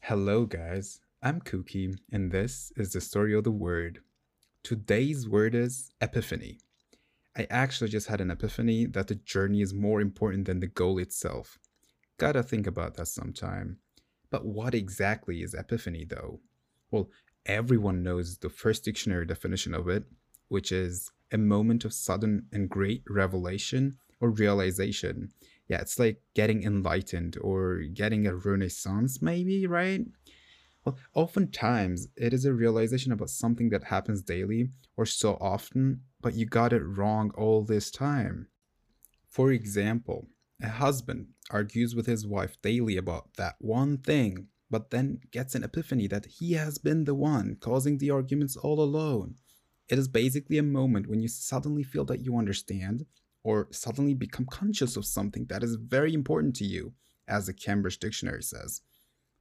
Hello, guys. I'm Kooky, and this is the story of the word. Today's word is epiphany. I actually just had an epiphany that the journey is more important than the goal itself. Gotta think about that sometime. But what exactly is epiphany, though? Well, everyone knows the first dictionary definition of it, which is a moment of sudden and great revelation or realization. Yeah, it's like getting enlightened or getting a renaissance, maybe, right? Well, oftentimes it is a realization about something that happens daily or so often, but you got it wrong all this time. For example, a husband argues with his wife daily about that one thing, but then gets an epiphany that he has been the one causing the arguments all alone. It is basically a moment when you suddenly feel that you understand or suddenly become conscious of something that is very important to you, as the Cambridge Dictionary says.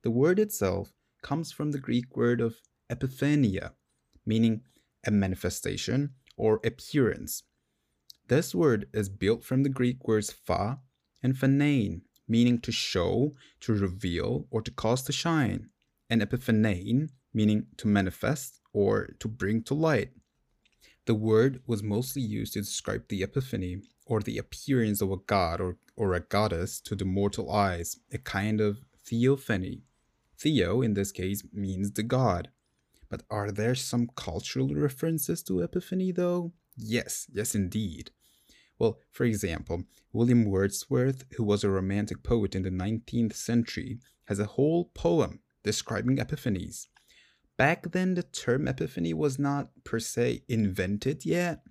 The word itself comes from the Greek word of epiphania, meaning a manifestation or appearance. This word is built from the Greek words pha and phanein, meaning to show, to reveal, or to cause to shine, and epiphanein, meaning to manifest or to bring to light. The word was mostly used to describe the epiphany or the appearance of a god or, or a goddess to the mortal eyes, a kind of theophany. Theo, in this case, means the god. But are there some cultural references to epiphany, though? Yes, yes, indeed. Well, for example, William Wordsworth, who was a romantic poet in the 19th century, has a whole poem describing epiphanies. Back then, the term epiphany was not per se invented yet,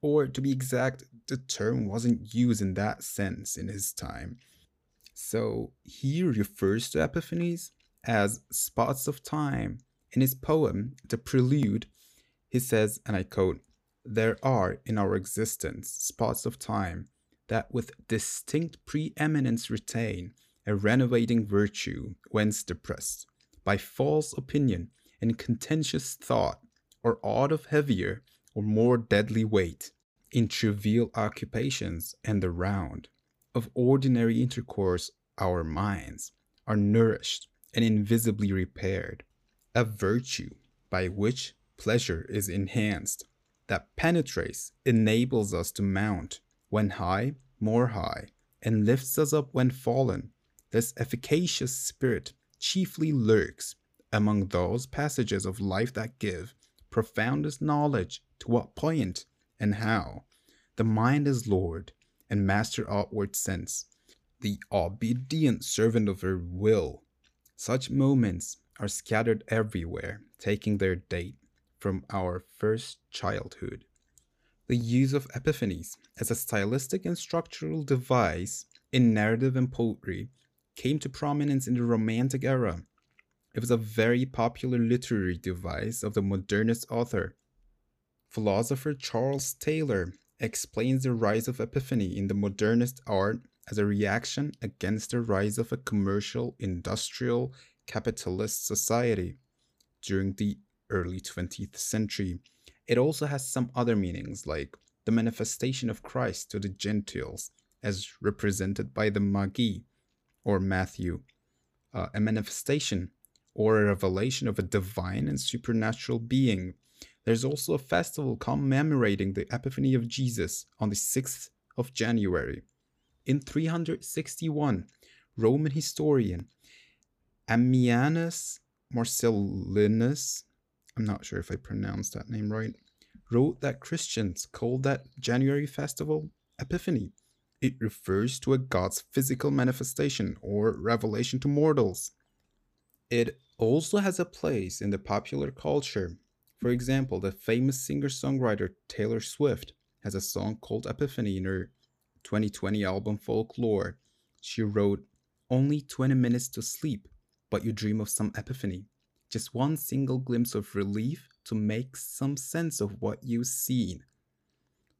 or to be exact, the term wasn't used in that sense in his time. So he refers to epiphanies as spots of time. In his poem, The Prelude, he says, and I quote, There are in our existence spots of time that with distinct preeminence retain a renovating virtue whence depressed by false opinion and contentious thought, or aught of heavier or more deadly weight, in trivial occupations and the round of ordinary intercourse, our minds are nourished and invisibly repaired, a virtue by which pleasure is enhanced, that penetrates, enables us to mount when high, more high, and lifts us up when fallen. This efficacious spirit chiefly lurks among those passages of life that give profoundest knowledge to what point and how the mind is lord and master of outward sense, the obedient servant of her will. Such moments are scattered everywhere, taking their date from our first childhood. The use of epiphanies as a stylistic and structural device in narrative and poetry came to prominence in the Romantic era it was a very popular literary device of the modernist author. Philosopher Charles Taylor explains the rise of epiphany in the modernist art as a reaction against the rise of a commercial, industrial, capitalist society during the early 20th century. It also has some other meanings, like the manifestation of Christ to the Gentiles, as represented by the Magi or Matthew, uh, a manifestation or a revelation of a divine and supernatural being. There's also a festival commemorating the Epiphany of Jesus on the 6th of January. In 361, Roman historian Ammianus Marcellinus, I'm not sure if I pronounced that name right, wrote that Christians called that January festival Epiphany. It refers to a god's physical manifestation or revelation to mortals. It also has a place in the popular culture. For example, the famous singer songwriter Taylor Swift has a song called Epiphany in her 2020 album Folklore. She wrote, Only 20 minutes to sleep, but you dream of some epiphany. Just one single glimpse of relief to make some sense of what you've seen.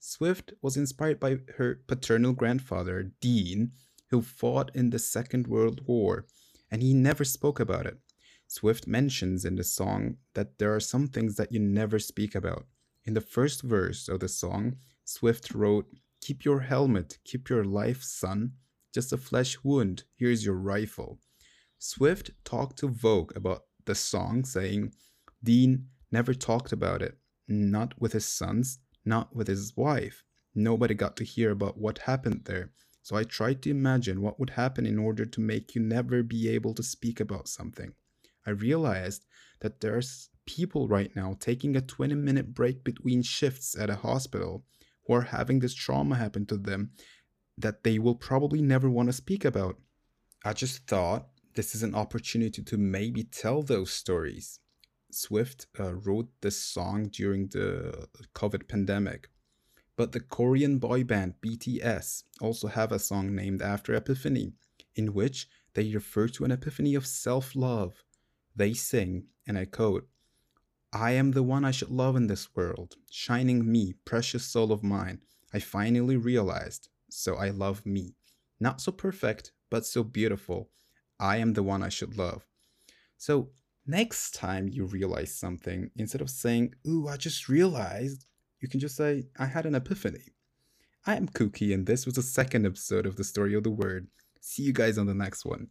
Swift was inspired by her paternal grandfather, Dean, who fought in the Second World War, and he never spoke about it. Swift mentions in the song that there are some things that you never speak about. In the first verse of the song, Swift wrote, Keep your helmet, keep your life, son. just a flesh wound. Here's your rifle. Swift talked to Vogue about the song, saying, Dean never talked about it. Not with his sons, not with his wife. Nobody got to hear about what happened there. So I tried to imagine what would happen in order to make you never be able to speak about something. I realized that there's people right now taking a 20 minute break between shifts at a hospital who are having this trauma happen to them that they will probably never want to speak about. I just thought this is an opportunity to maybe tell those stories. Swift uh, wrote this song during the COVID pandemic. But the Korean boy band BTS also have a song named after Epiphany, in which they refer to an epiphany of self love. They sing, and I quote, I am the one I should love in this world, shining me, precious soul of mine. I finally realized, so I love me. Not so perfect, but so beautiful. I am the one I should love. So, next time you realize something, instead of saying, Ooh, I just realized, you can just say, I had an epiphany. I am Kooky, and this was the second episode of the Story of the Word. See you guys on the next one.